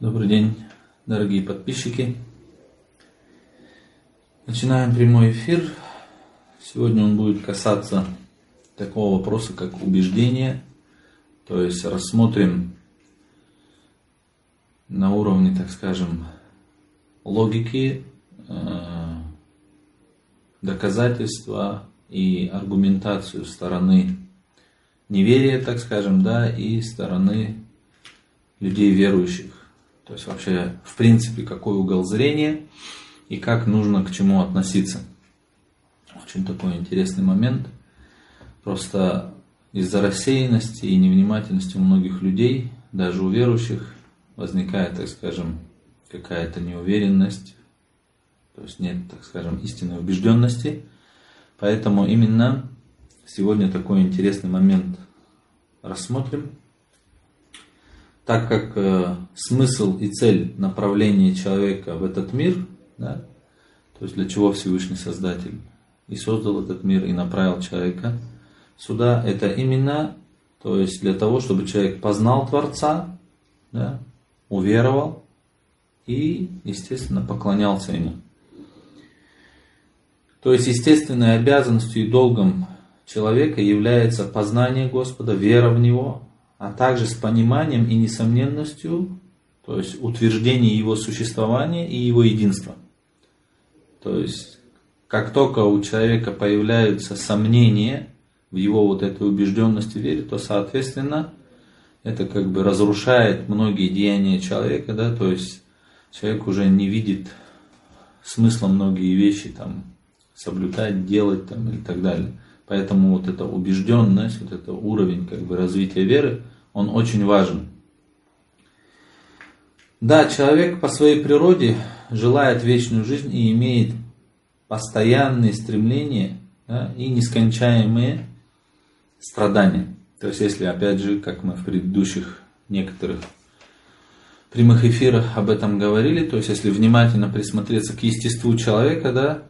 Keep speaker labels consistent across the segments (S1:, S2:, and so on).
S1: Добрый день, дорогие подписчики. Начинаем прямой эфир. Сегодня он будет касаться такого вопроса, как убеждение. То есть рассмотрим на уровне, так скажем, логики, э, доказательства и аргументацию стороны неверия, так скажем, да, и стороны людей верующих. То есть вообще, в принципе, какой угол зрения и как нужно к чему относиться. Очень такой интересный момент. Просто из-за рассеянности и невнимательности у многих людей, даже у верующих, возникает, так скажем, какая-то неуверенность, то есть нет, так скажем, истинной убежденности. Поэтому именно сегодня такой интересный момент рассмотрим так как э, смысл и цель направления человека в этот мир, да, то есть для чего Всевышний Создатель и создал этот мир и направил человека сюда, это именно, то есть для того, чтобы человек познал Творца, да, уверовал и, естественно, поклонялся ему. То есть естественной обязанностью и долгом человека является познание Господа, вера в Него, а также с пониманием и несомненностью, то есть утверждение его существования и его единства. То есть, как только у человека появляются сомнения в его вот этой убежденности вере, то, соответственно, это как бы разрушает многие деяния человека, да, то есть человек уже не видит смысла многие вещи там соблюдать, делать там и так далее. Поэтому вот эта убежденность, вот это уровень как бы развития веры, он очень важен. Да, человек по своей природе желает вечную жизнь и имеет постоянные стремления да, и нескончаемые страдания. То есть, если, опять же, как мы в предыдущих некоторых прямых эфирах об этом говорили, то есть, если внимательно присмотреться к естеству человека, да,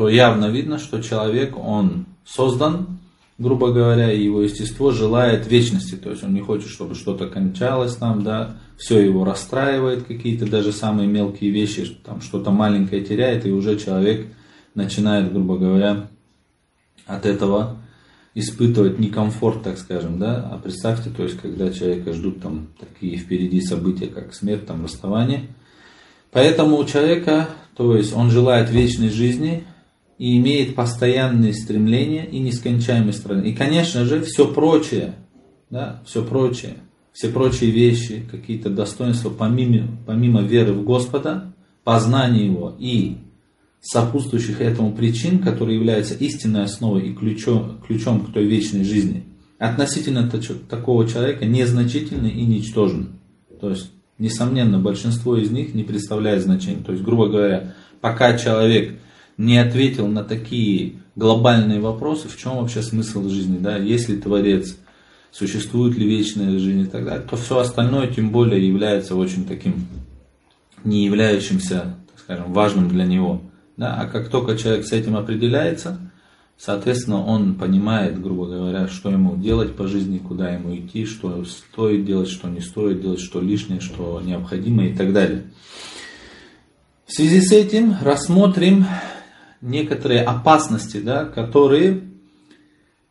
S1: то явно видно, что человек, он создан грубо говоря, его естество желает вечности, то есть он не хочет, чтобы что-то кончалось там, да, все его расстраивает, какие-то даже самые мелкие вещи, там что-то маленькое теряет, и уже человек начинает, грубо говоря, от этого испытывать некомфорт, так скажем, да, а представьте, то есть, когда человека ждут там такие впереди события, как смерть, там, расставание, поэтому у человека, то есть, он желает вечной жизни, и имеет постоянные стремления и нескончаемые страдания. И, конечно же, все прочее, да, все прочее, все прочие вещи, какие-то достоинства, помимо, помимо веры в Господа, познания Его и сопутствующих этому причин, которые являются истинной основой и ключом, ключом к той вечной жизни, относительно такого человека незначительны и ничтожны. То есть, несомненно, большинство из них не представляет значения. То есть, грубо говоря, пока человек не ответил на такие глобальные вопросы, в чем вообще смысл жизни, да, есть ли Творец, существует ли вечная жизнь и так далее, то все остальное тем более является очень таким не являющимся, так скажем, важным для него. Да? А как только человек с этим определяется, соответственно, он понимает, грубо говоря, что ему делать по жизни, куда ему идти, что стоит делать, что не стоит делать, что лишнее, что необходимо и так далее. В связи с этим рассмотрим некоторые опасности, да, которые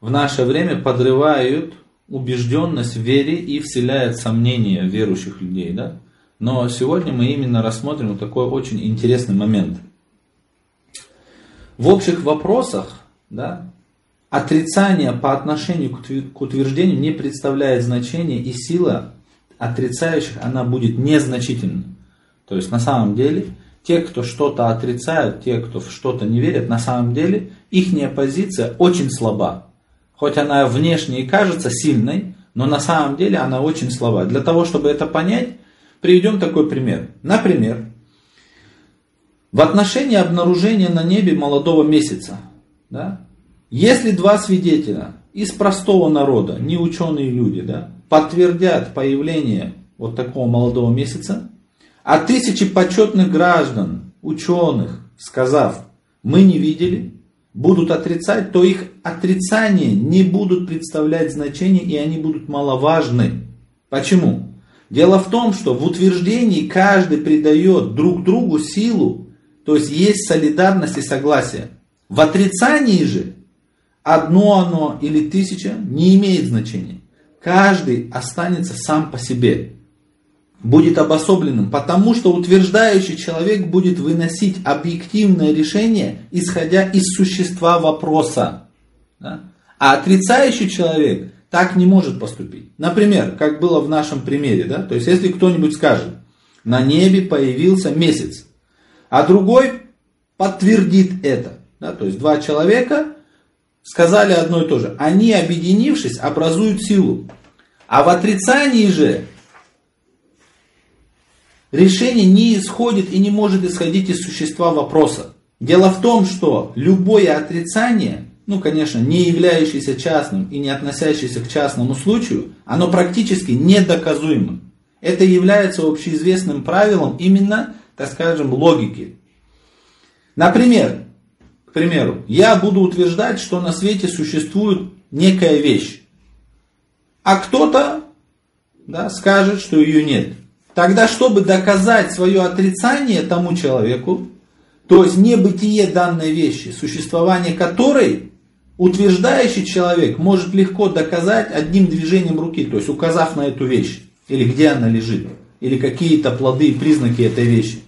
S1: в наше время подрывают убежденность в вере и вселяют сомнения верующих людей. Да? Но сегодня мы именно рассмотрим вот такой очень интересный момент. В общих вопросах да, отрицание по отношению к утверждению не представляет значения, и сила отрицающих она будет незначительна. То есть на самом деле те, кто что-то отрицают, те, кто в что-то не верят, на самом деле их позиция очень слаба. Хоть она внешне и кажется сильной, но на самом деле она очень слаба. Для того, чтобы это понять, приведем такой пример. Например, в отношении обнаружения на небе молодого месяца, да, если два свидетеля из простого народа, не ученые люди, да, подтвердят появление вот такого молодого месяца, а тысячи почетных граждан, ученых, сказав, мы не видели, будут отрицать, то их отрицания не будут представлять значение и они будут маловажны. Почему? Дело в том, что в утверждении каждый придает друг другу силу, то есть есть солидарность и согласие. В отрицании же одно оно или тысяча не имеет значения. Каждый останется сам по себе, будет обособленным, потому что утверждающий человек будет выносить объективное решение, исходя из существа вопроса. Да? А отрицающий человек так не может поступить. Например, как было в нашем примере, да? то есть если кто-нибудь скажет, на небе появился месяц, а другой подтвердит это, да? то есть два человека сказали одно и то же, они объединившись образуют силу, а в отрицании же решение не исходит и не может исходить из существа вопроса. Дело в том, что любое отрицание ну, конечно, не являющийся частным и не относящийся к частному случаю, оно практически недоказуемо. Это является общеизвестным правилом именно, так скажем, логики. Например, к примеру, я буду утверждать, что на свете существует некая вещь, а кто-то да, скажет, что ее нет. Тогда, чтобы доказать свое отрицание тому человеку, то есть небытие данной вещи, существование которой утверждающий человек может легко доказать одним движением руки, то есть указав на эту вещь, или где она лежит, или какие-то плоды и признаки этой вещи.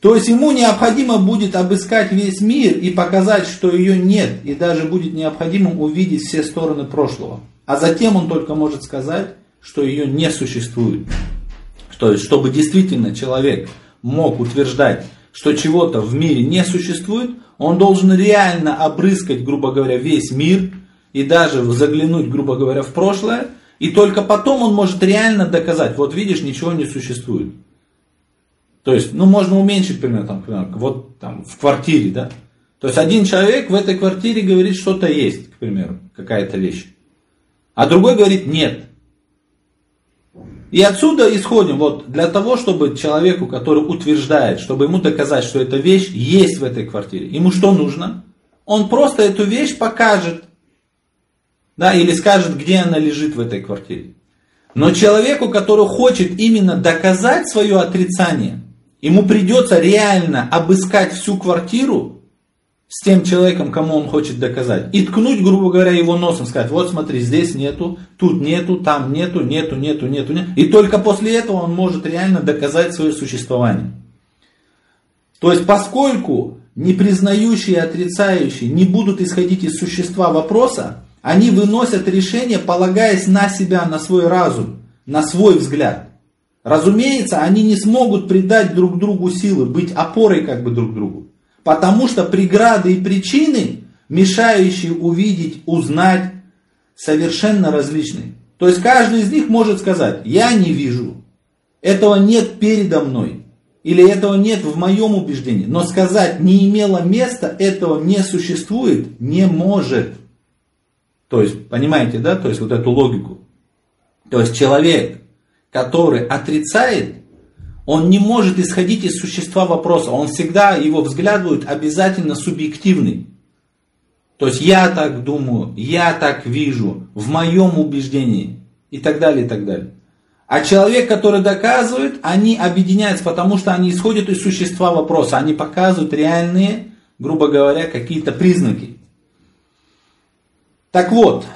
S1: То есть ему необходимо будет обыскать весь мир и показать, что ее нет, и даже будет необходимо увидеть все стороны прошлого. А затем он только может сказать, что ее не существует. То есть, чтобы действительно человек мог утверждать, что чего-то в мире не существует, он должен реально обрыскать, грубо говоря, весь мир и даже заглянуть, грубо говоря, в прошлое. И только потом он может реально доказать, вот видишь, ничего не существует. То есть, ну, можно уменьшить пример, там, вот там в квартире, да. То есть, один человек в этой квартире говорит, что-то есть, к примеру, какая-то вещь. А другой говорит, нет. И отсюда исходим, вот для того, чтобы человеку, который утверждает, чтобы ему доказать, что эта вещь есть в этой квартире, ему что нужно? Он просто эту вещь покажет, да, или скажет, где она лежит в этой квартире. Но человеку, который хочет именно доказать свое отрицание, ему придется реально обыскать всю квартиру с тем человеком, кому он хочет доказать. И ткнуть, грубо говоря, его носом, сказать, вот смотри, здесь нету, тут нету, там нету, нету, нету, нету, нету. И только после этого он может реально доказать свое существование. То есть, поскольку не признающие и отрицающие не будут исходить из существа вопроса, они выносят решение, полагаясь на себя, на свой разум, на свой взгляд. Разумеется, они не смогут придать друг другу силы, быть опорой как бы друг другу. Потому что преграды и причины, мешающие увидеть, узнать, совершенно различны. То есть каждый из них может сказать, я не вижу, этого нет передо мной, или этого нет в моем убеждении. Но сказать не имело места, этого не существует, не может. То есть, понимаете, да, то есть вот эту логику. То есть человек, который отрицает, он не может исходить из существа вопроса. Он всегда, его взгляд будет обязательно субъективный. То есть я так думаю, я так вижу, в моем убеждении и так далее, и так далее. А человек, который доказывает, они объединяются, потому что они исходят из существа вопроса. Они показывают реальные, грубо говоря, какие-то признаки. Так вот,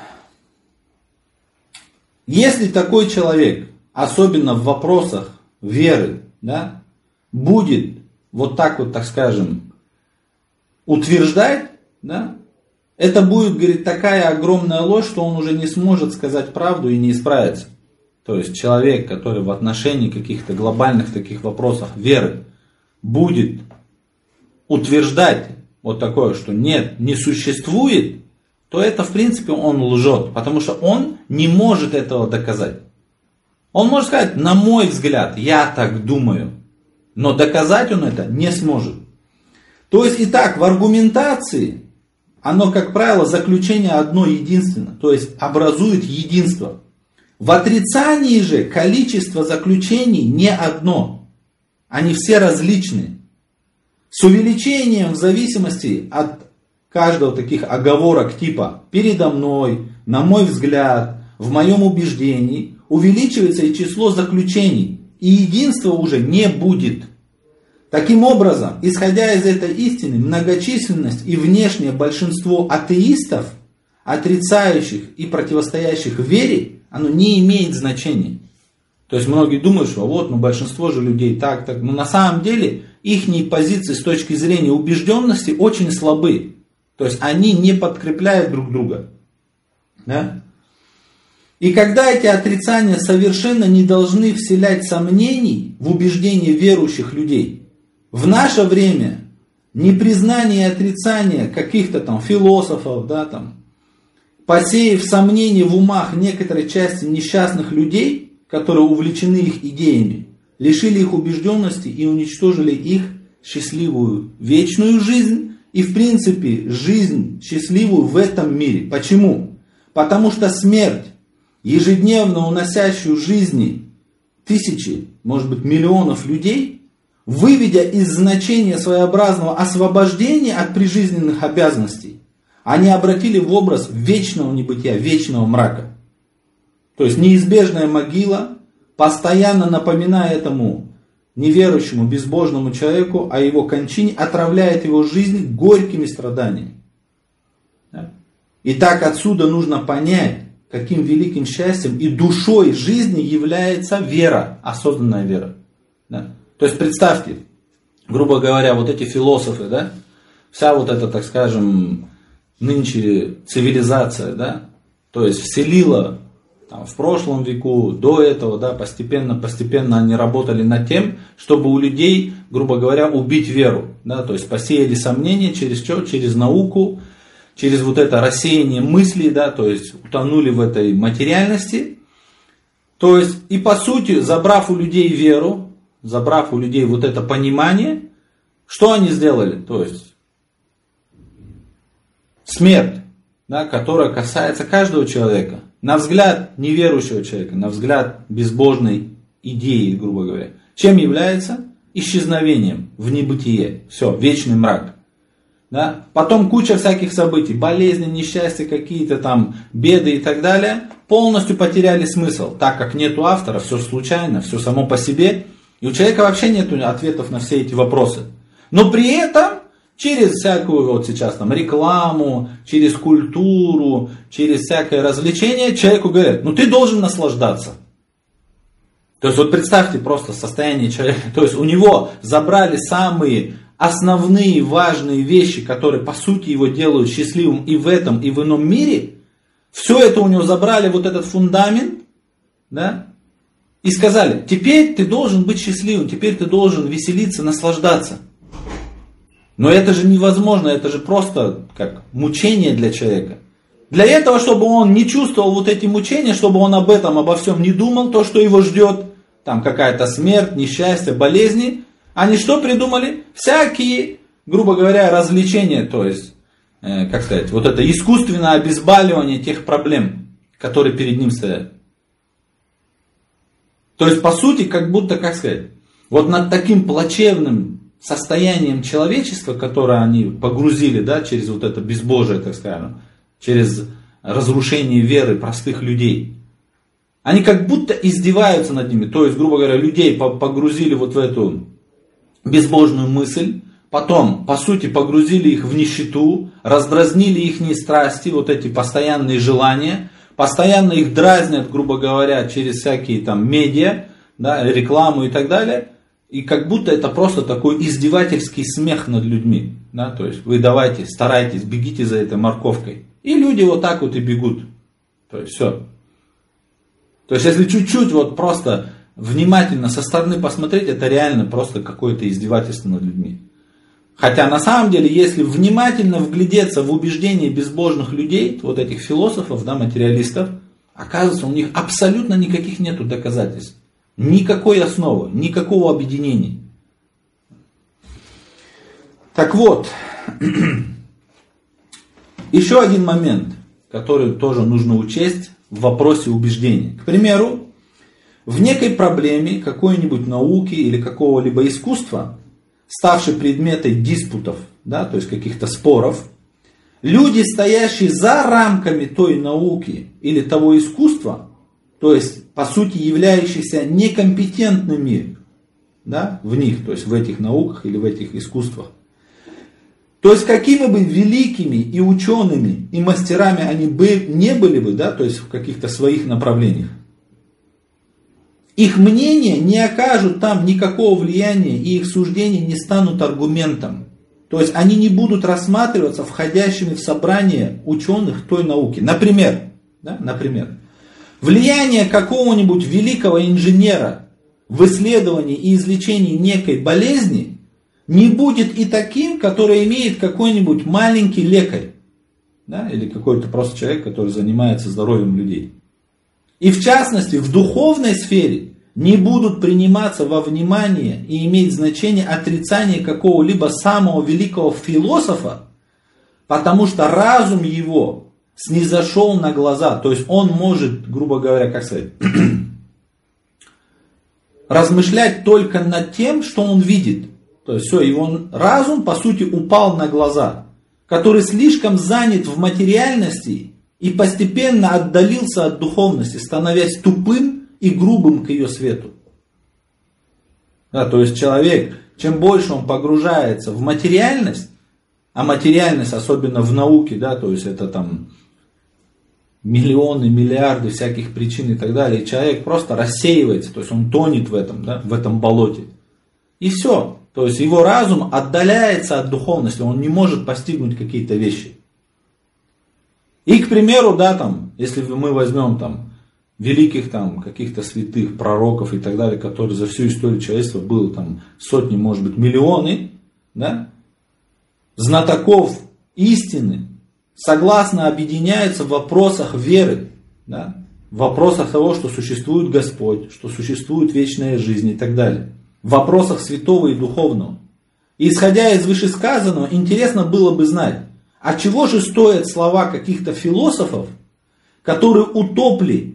S1: если такой человек, особенно в вопросах веры, да, будет вот так вот, так скажем, утверждать, да, это будет, говорит, такая огромная ложь, что он уже не сможет сказать правду и не исправиться. То есть человек, который в отношении каких-то глобальных таких вопросов веры будет утверждать вот такое, что нет, не существует, то это в принципе он лжет, потому что он не может этого доказать. Он может сказать, на мой взгляд, я так думаю, но доказать он это не сможет. То есть, итак, в аргументации оно, как правило, заключение одно единственно, то есть образует единство. В отрицании же количество заключений не одно, они все различны. С увеличением в зависимости от каждого таких оговорок типа «передо мной», «на мой взгляд», «в моем убеждении» увеличивается и число заключений, и единства уже не будет. Таким образом, исходя из этой истины, многочисленность и внешнее большинство атеистов, отрицающих и противостоящих вере, оно не имеет значения. То есть многие думают, что вот, ну большинство же людей так, так. Но на самом деле их позиции с точки зрения убежденности очень слабы. То есть они не подкрепляют друг друга. Да? И когда эти отрицания совершенно не должны вселять сомнений в убеждения верующих людей, в наше время непризнание и отрицание каких-то там философов, да, там, посеяв сомнения в умах некоторой части несчастных людей, которые увлечены их идеями, лишили их убежденности и уничтожили их счастливую вечную жизнь и в принципе жизнь счастливую в этом мире. Почему? Потому что смерть ежедневно уносящую жизни тысячи, может быть миллионов людей, выведя из значения своеобразного освобождения от прижизненных обязанностей, они обратили в образ вечного небытия, вечного мрака. То есть неизбежная могила, постоянно напоминая этому неверующему, безбожному человеку о его кончине, отравляет его жизнь горькими страданиями. И так отсюда нужно понять, каким великим счастьем и душой жизни является вера, осознанная вера. Да? То есть представьте, грубо говоря, вот эти философы, да, вся вот эта, так скажем, нынче цивилизация, да, то есть вселила там, в прошлом веку, до этого, да, постепенно, постепенно они работали над тем, чтобы у людей, грубо говоря, убить веру, да, то есть посеяли сомнения через что? Через науку, через вот это рассеяние мыслей, да, то есть утонули в этой материальности. То есть, и по сути, забрав у людей веру, забрав у людей вот это понимание, что они сделали? То есть, смерть, да, которая касается каждого человека. На взгляд неверующего человека, на взгляд безбожной идеи, грубо говоря. Чем является? Исчезновением в небытие. Все, вечный мрак. Да? Потом куча всяких событий, болезни, несчастья какие-то там, беды и так далее, полностью потеряли смысл, так как нету автора, все случайно, все само по себе, и у человека вообще нет ответов на все эти вопросы. Но при этом через всякую вот сейчас там рекламу, через культуру, через всякое развлечение человеку говорят, ну ты должен наслаждаться. То есть вот представьте просто состояние человека, то есть у него забрали самые основные важные вещи, которые по сути его делают счастливым и в этом, и в ином мире, все это у него забрали, вот этот фундамент, да, и сказали, теперь ты должен быть счастливым, теперь ты должен веселиться, наслаждаться. Но это же невозможно, это же просто как мучение для человека. Для этого, чтобы он не чувствовал вот эти мучения, чтобы он об этом, обо всем не думал, то, что его ждет, там какая-то смерть, несчастье, болезни, они что придумали? Всякие, грубо говоря, развлечения, то есть, э, как сказать, вот это искусственное обезболивание тех проблем, которые перед ним стоят. То есть, по сути, как будто, как сказать, вот над таким плачевным состоянием человечества, которое они погрузили, да, через вот это безбожие, так скажем, через разрушение веры простых людей, они как будто издеваются над ними. То есть, грубо говоря, людей погрузили вот в эту безбожную мысль, потом, по сути, погрузили их в нищету, раздразнили их страсти, вот эти постоянные желания, постоянно их дразнят, грубо говоря, через всякие там медиа, да, рекламу и так далее, и как будто это просто такой издевательский смех над людьми. Да? То есть вы давайте, старайтесь, бегите за этой морковкой. И люди вот так вот и бегут. То есть все. То есть если чуть-чуть вот просто внимательно со стороны посмотреть, это реально просто какое-то издевательство над людьми. Хотя на самом деле, если внимательно вглядеться в убеждения безбожных людей, вот этих философов, да, материалистов, оказывается, у них абсолютно никаких нету доказательств. Никакой основы, никакого объединения. Так вот, еще один момент, который тоже нужно учесть в вопросе убеждений. К примеру, в некой проблеме какой-нибудь науки или какого-либо искусства, ставшей предметой диспутов, да, то есть каких-то споров, люди, стоящие за рамками той науки или того искусства, то есть, по сути, являющихся некомпетентными да, в них, то есть в этих науках или в этих искусствах. То есть какими бы великими и учеными и мастерами они бы не были бы, да, то есть в каких-то своих направлениях, их мнения не окажут там никакого влияния и их суждения не станут аргументом. То есть они не будут рассматриваться входящими в собрание ученых той науки. Например, да, например, влияние какого-нибудь великого инженера в исследовании и излечении некой болезни не будет и таким, который имеет какой-нибудь маленький лекарь. Да, или какой-то просто человек, который занимается здоровьем людей. И в частности, в духовной сфере не будут приниматься во внимание и иметь значение отрицание какого-либо самого великого философа, потому что разум его снизошел на глаза. То есть он может, грубо говоря, как сказать, размышлять только над тем, что он видит. То есть все, его разум, по сути, упал на глаза, который слишком занят в материальности и постепенно отдалился от духовности, становясь тупым и грубым к ее свету. Да, то есть человек, чем больше он погружается в материальность, а материальность, особенно в науке, да, то есть это там миллионы, миллиарды всяких причин и так далее, и человек просто рассеивается, то есть он тонет в этом, да, в этом болоте. И все. То есть его разум отдаляется от духовности, он не может постигнуть какие-то вещи. И, к примеру, да, там, если мы возьмем там великих там каких-то святых пророков и так далее, которые за всю историю человечества было там сотни, может быть, миллионы, да, знатоков истины, согласно объединяются в вопросах веры, да, в вопросах того, что существует Господь, что существует вечная жизнь и так далее. В вопросах святого и духовного. И исходя из вышесказанного, интересно было бы знать, а чего же стоят слова каких-то философов, которые утопли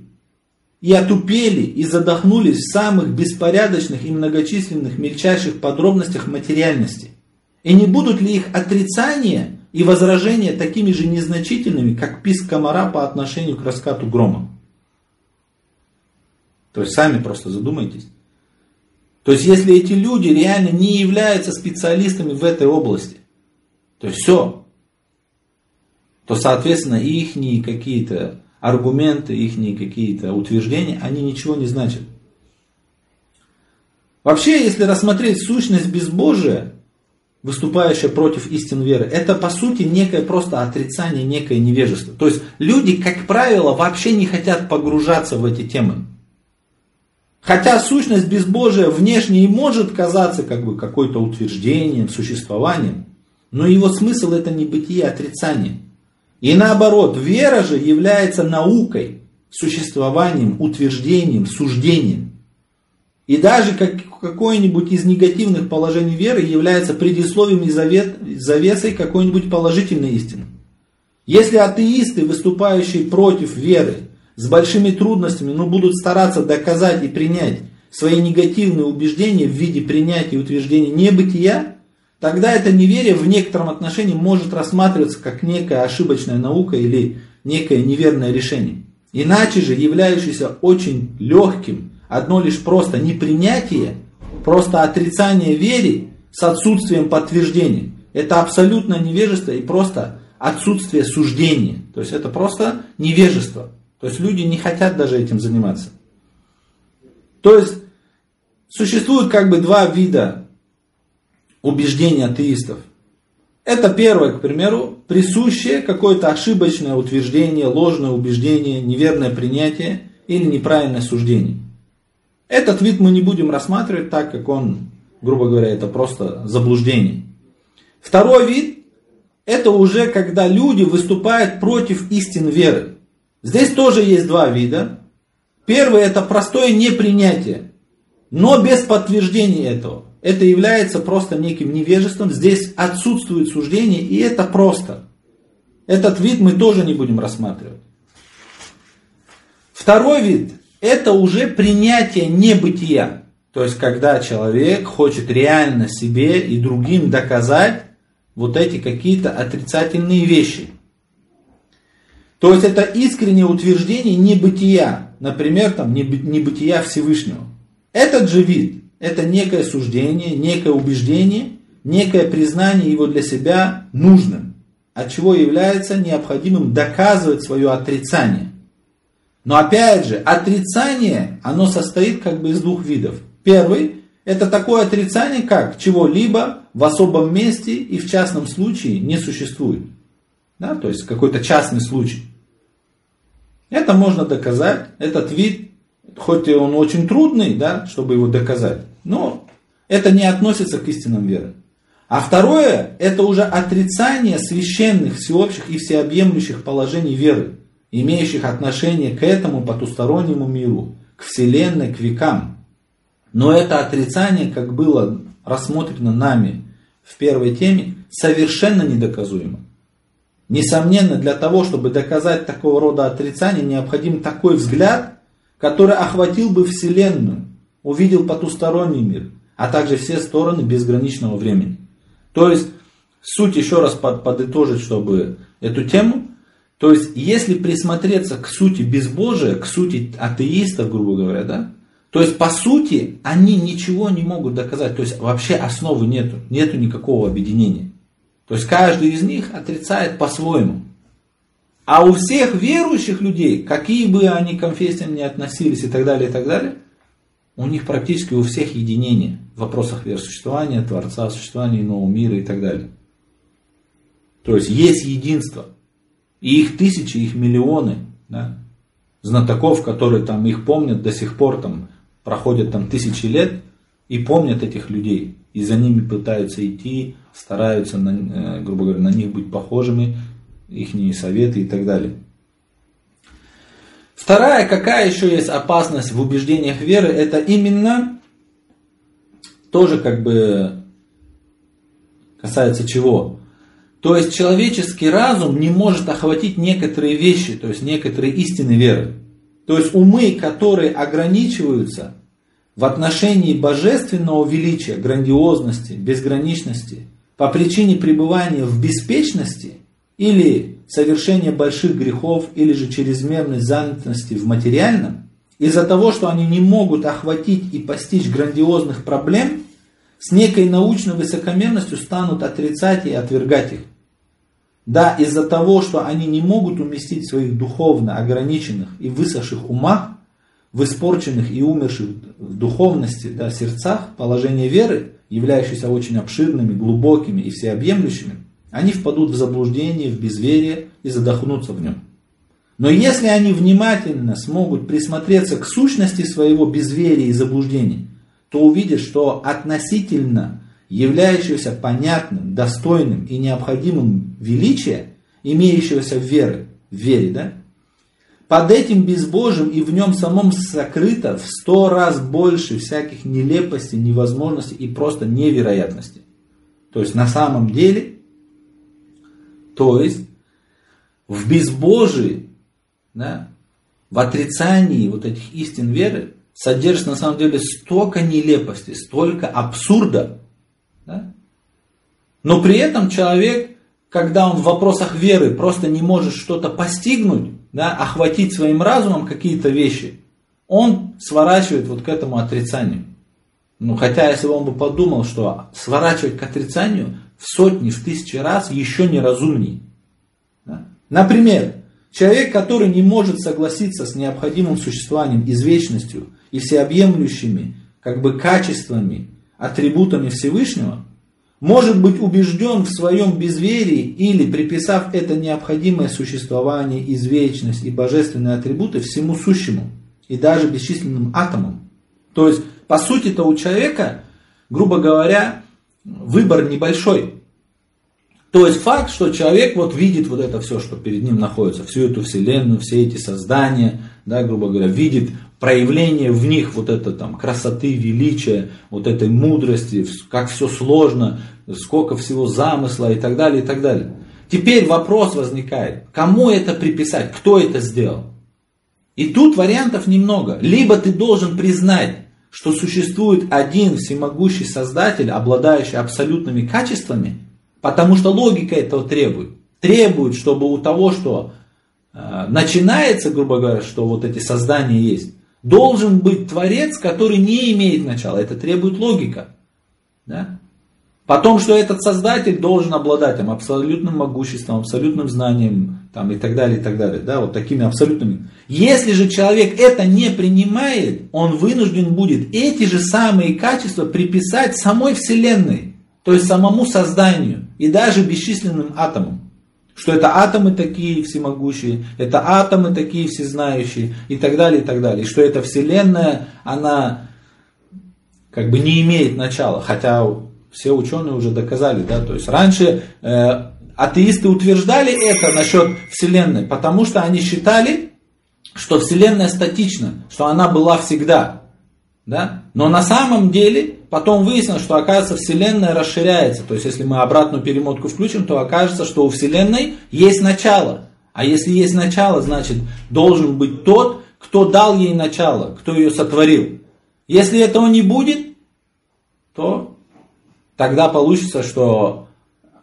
S1: и отупели и задохнулись в самых беспорядочных и многочисленных мельчайших подробностях материальности? И не будут ли их отрицания и возражения такими же незначительными, как писк комара по отношению к раскату грома. То есть сами просто задумайтесь. То есть если эти люди реально не являются специалистами в этой области, то есть все, то соответственно их какие-то аргументы, их какие-то утверждения, они ничего не значат. Вообще, если рассмотреть сущность безбожия, выступающая против истин веры, это по сути некое просто отрицание, некое невежество. То есть люди, как правило, вообще не хотят погружаться в эти темы. Хотя сущность безбожия внешне и может казаться как бы какой-то утверждением, существованием, но его смысл это не бытие, а отрицание. И наоборот, вера же является наукой, существованием, утверждением, суждением. И даже как, какое-нибудь из негативных положений веры является предисловием и завет, завесой какой-нибудь положительной истины. Если атеисты, выступающие против веры, с большими трудностями, но будут стараться доказать и принять свои негативные убеждения в виде принятия и утверждения небытия, тогда это неверие в некотором отношении может рассматриваться как некая ошибочная наука или некое неверное решение. Иначе же являющееся очень легким Одно лишь просто непринятие, просто отрицание веры с отсутствием подтверждения. Это абсолютное невежество и просто отсутствие суждения. То есть это просто невежество. То есть люди не хотят даже этим заниматься. То есть существует как бы два вида убеждений атеистов. Это первое, к примеру, присущее какое-то ошибочное утверждение, ложное убеждение, неверное принятие или неправильное суждение. Этот вид мы не будем рассматривать, так как он, грубо говоря, это просто заблуждение. Второй вид – это уже когда люди выступают против истин веры. Здесь тоже есть два вида. Первый – это простое непринятие, но без подтверждения этого. Это является просто неким невежеством. Здесь отсутствует суждение, и это просто. Этот вид мы тоже не будем рассматривать. Второй вид это уже принятие небытия. То есть, когда человек хочет реально себе и другим доказать вот эти какие-то отрицательные вещи. То есть, это искреннее утверждение небытия. например, там, небытия Всевышнего. Этот же вид, это некое суждение, некое убеждение, некое признание его для себя нужным, от чего является необходимым доказывать свое отрицание. Но опять же, отрицание, оно состоит как бы из двух видов. Первый, это такое отрицание, как чего-либо в особом месте и в частном случае не существует. Да, то есть какой-то частный случай. Это можно доказать, этот вид, хоть и он очень трудный, да, чтобы его доказать, но это не относится к истинам веры. А второе, это уже отрицание священных, всеобщих и всеобъемлющих положений веры, имеющих отношение к этому потустороннему миру, к Вселенной, к векам. Но это отрицание, как было рассмотрено нами в первой теме, совершенно недоказуемо. Несомненно, для того, чтобы доказать такого рода отрицание, необходим такой взгляд, который охватил бы Вселенную, увидел потусторонний мир, а также все стороны безграничного времени. То есть, суть еще раз подытожить, чтобы эту тему, то есть, если присмотреться к сути безбожия, к сути атеистов, грубо говоря, да, то есть, по сути, они ничего не могут доказать, то есть, вообще основы нету, нету никакого объединения. То есть каждый из них отрицает по-своему. А у всех верующих людей, какие бы они конфессиям ни относились и так далее, и так далее, у них практически у всех единение в вопросах веросуществования, Творца, существования иного мира и так далее. То есть есть единство. И их тысячи, их миллионы да, знатоков, которые там их помнят до сих пор, там проходят там тысячи лет и помнят этих людей. И за ними пытаются идти, стараются, на, э, грубо говоря, на них быть похожими, их советы и так далее. Вторая, какая еще есть опасность в убеждениях веры, это именно тоже как бы касается чего? То есть человеческий разум не может охватить некоторые вещи, то есть некоторые истины веры. То есть умы, которые ограничиваются в отношении божественного величия, грандиозности, безграничности, по причине пребывания в беспечности или совершения больших грехов, или же чрезмерной занятости в материальном, из-за того, что они не могут охватить и постичь грандиозных проблем, с некой научной высокомерностью станут отрицать и отвергать их. Да, из-за того, что они не могут уместить в своих духовно ограниченных и высохших умах, в испорченных и умерших в духовности да, сердцах положение веры, являющиеся очень обширными, глубокими и всеобъемлющими, они впадут в заблуждение, в безверие и задохнутся в нем. Но если они внимательно смогут присмотреться к сущности своего безверия и заблуждений, то увидят, что относительно являющегося понятным, достойным и необходимым величия, имеющегося в вере, в вере, да, под этим безбожием и в нем самом сокрыто в сто раз больше всяких нелепостей, невозможностей и просто невероятностей. То есть на самом деле, то есть в безбожии, да, в отрицании вот этих истин веры содержится на самом деле столько нелепостей, столько абсурда. Да? Но при этом человек, когда он в вопросах веры просто не может что-то постигнуть, да, охватить своим разумом какие-то вещи, он сворачивает вот к этому отрицанию. Ну, хотя, если бы он бы подумал, что сворачивать к отрицанию в сотни, в тысячи раз еще неразумней. Да? Например, человек, который не может согласиться с необходимым существованием, извечностью и всеобъемлющими как бы качествами, атрибутами Всевышнего, может быть убежден в своем безверии или, приписав это необходимое существование, извечность и божественные атрибуты всему сущему и даже бесчисленным атомам. То есть, по сути-то у человека, грубо говоря, выбор небольшой. То есть факт, что человек вот видит вот это все, что перед ним находится, всю эту вселенную, все эти создания, да, грубо говоря, видит проявление в них вот это там красоты, величия, вот этой мудрости, как все сложно, сколько всего замысла и так далее, и так далее. Теперь вопрос возникает, кому это приписать, кто это сделал? И тут вариантов немного. Либо ты должен признать, что существует один всемогущий создатель, обладающий абсолютными качествами, потому что логика этого требует. Требует, чтобы у того, что э, начинается, грубо говоря, что вот эти создания есть, должен быть Творец, который не имеет начала. Это требует логика. Да? Потом, что этот создатель должен обладать там, абсолютным могуществом, абсолютным знанием там, и так далее, и так далее. Да, вот такими абсолютными. Если же человек это не принимает, он вынужден будет эти же самые качества приписать самой Вселенной, то есть самому созданию и даже бесчисленным атомам. Что это атомы такие всемогущие, это атомы такие всезнающие и так далее, и так далее. И что эта Вселенная, она как бы не имеет начала, хотя все ученые уже доказали, да, то есть раньше э, атеисты утверждали это насчет Вселенной, потому что они считали, что Вселенная статична, что она была всегда, да, но на самом деле потом выяснилось, что оказывается Вселенная расширяется, то есть если мы обратную перемотку включим, то окажется, что у Вселенной есть начало, а если есть начало, значит должен быть тот, кто дал ей начало, кто ее сотворил. Если этого не будет, то тогда получится, что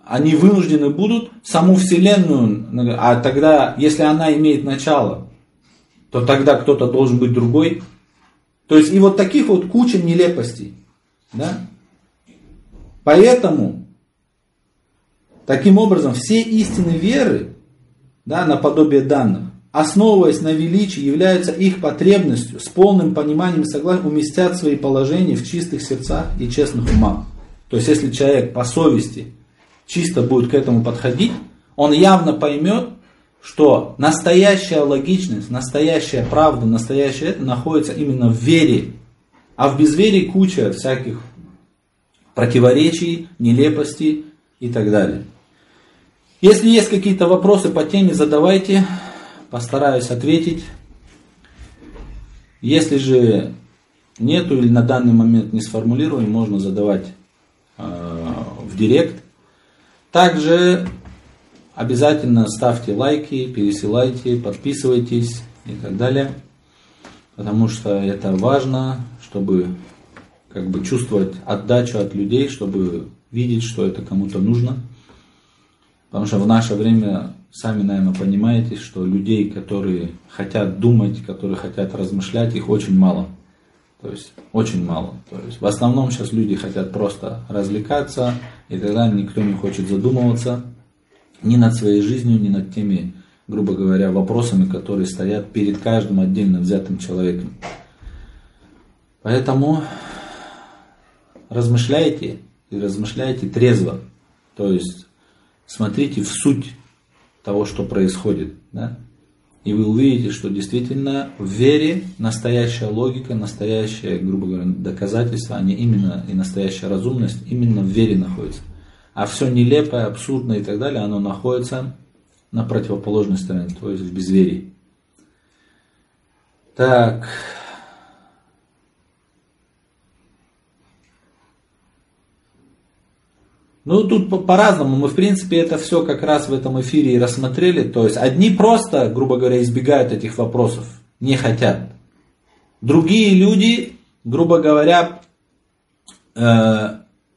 S1: они вынуждены будут саму Вселенную, а тогда, если она имеет начало, то тогда кто-то должен быть другой. То есть и вот таких вот куча нелепостей. Да? Поэтому, таким образом, все истины веры, да, наподобие данных, основываясь на величии, являются их потребностью, с полным пониманием и согласием уместят свои положения в чистых сердцах и честных умах. То есть, если человек по совести чисто будет к этому подходить, он явно поймет, что настоящая логичность, настоящая правда, настоящее это находится именно в вере. А в безверии куча всяких противоречий, нелепостей и так далее. Если есть какие-то вопросы по теме, задавайте, постараюсь ответить. Если же нету или на данный момент не сформулировали, можно задавать в директ. Также обязательно ставьте лайки, пересылайте, подписывайтесь и так далее. Потому что это важно, чтобы как бы чувствовать отдачу от людей, чтобы видеть, что это кому-то нужно. Потому что в наше время, сами, наверное, понимаете, что людей, которые хотят думать, которые хотят размышлять, их очень мало. То есть очень мало. То есть в основном сейчас люди хотят просто развлекаться, и тогда никто не хочет задумываться ни над своей жизнью, ни над теми, грубо говоря, вопросами, которые стоят перед каждым отдельно взятым человеком. Поэтому размышляйте и размышляйте трезво. То есть смотрите в суть того, что происходит. Да? И вы увидите, что действительно в вере настоящая логика, настоящее, грубо говоря, доказательство, а не именно и настоящая разумность, именно в вере находится. А все нелепое, абсурдное и так далее, оно находится на противоположной стороне, то есть в безверии. Так, Ну, тут по-разному. Мы, в принципе, это все как раз в этом эфире и рассмотрели. То есть, одни просто, грубо говоря, избегают этих вопросов, не хотят. Другие люди, грубо говоря, э,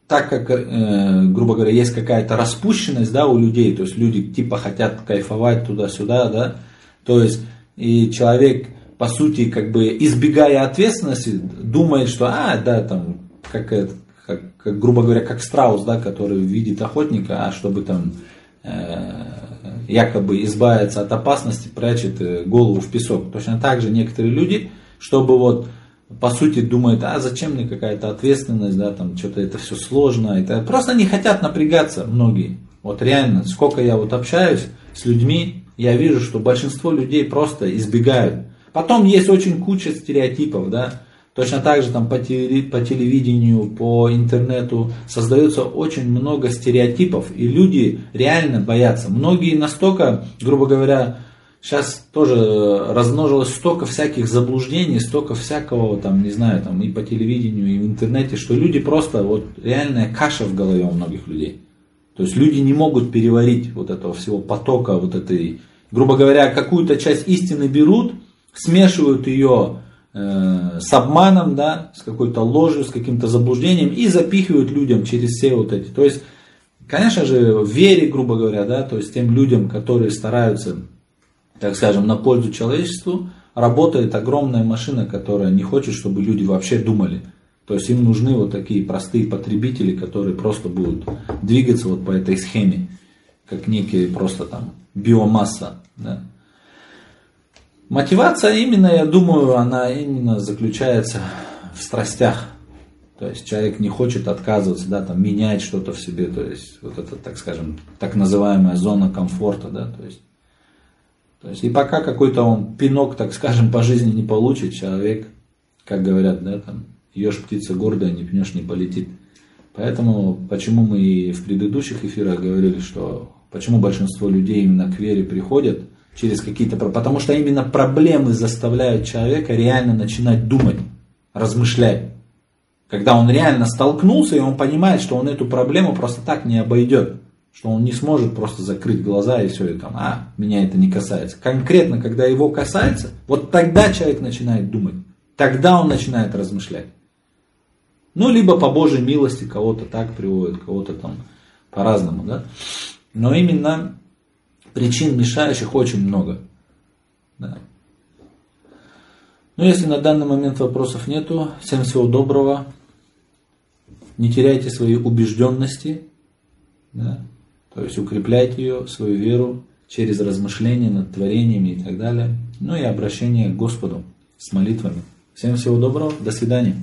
S1: так как, э, грубо говоря, есть какая-то распущенность да, у людей, то есть люди типа хотят кайфовать туда-сюда, да, то есть и человек, по сути, как бы избегая ответственности, думает, что, а, да, там, как это, как, как, грубо говоря, как страус, да, который видит охотника, а чтобы там э, якобы избавиться от опасности, прячет э, голову в песок. Точно так же некоторые люди, чтобы вот по сути думают, а зачем мне какая-то ответственность, да, там что-то это все сложно, это просто не хотят напрягаться многие. Вот реально, сколько я вот общаюсь с людьми, я вижу, что большинство людей просто избегают. Потом есть очень куча стереотипов, да, Точно так же там по, телевидению, по интернету создается очень много стереотипов, и люди реально боятся. Многие настолько, грубо говоря, сейчас тоже размножилось столько всяких заблуждений, столько всякого, там, не знаю, там и по телевидению, и в интернете, что люди просто, вот реальная каша в голове у многих людей. То есть люди не могут переварить вот этого всего потока, вот этой, грубо говоря, какую-то часть истины берут, смешивают ее Э, с обманом, да, с какой-то ложью, с каким-то заблуждением и запихивают людям через все вот эти. То есть, конечно же, в вере, грубо говоря, да, то есть тем людям, которые стараются так скажем, на пользу человечеству, работает огромная машина, которая не хочет, чтобы люди вообще думали. То есть им нужны вот такие простые потребители, которые просто будут двигаться вот по этой схеме, как некие просто там биомасса. Да. Мотивация именно, я думаю, она именно заключается в страстях. То есть человек не хочет отказываться, да, там, менять что-то в себе, то есть вот это, так скажем, так называемая зона комфорта, да, то есть, то есть и пока какой-то он пинок, так скажем, по жизни не получит, человек, как говорят, да, там, ешь птица гордая, не пнешь, не полетит. Поэтому, почему мы и в предыдущих эфирах говорили, что почему большинство людей именно к вере приходят через какие-то... Потому что именно проблемы заставляют человека реально начинать думать, размышлять. Когда он реально столкнулся, и он понимает, что он эту проблему просто так не обойдет. Что он не сможет просто закрыть глаза и все, и там, а, меня это не касается. Конкретно, когда его касается, вот тогда человек начинает думать. Тогда он начинает размышлять. Ну, либо по Божьей милости кого-то так приводит, кого-то там по-разному, да. Но именно причин мешающих очень много. Да. Ну, если на данный момент вопросов нету, всем всего доброго. Не теряйте свои убежденности, да, то есть укрепляйте ее, свою веру через размышления над творениями и так далее. Ну и обращение к Господу с молитвами. Всем всего доброго, до свидания.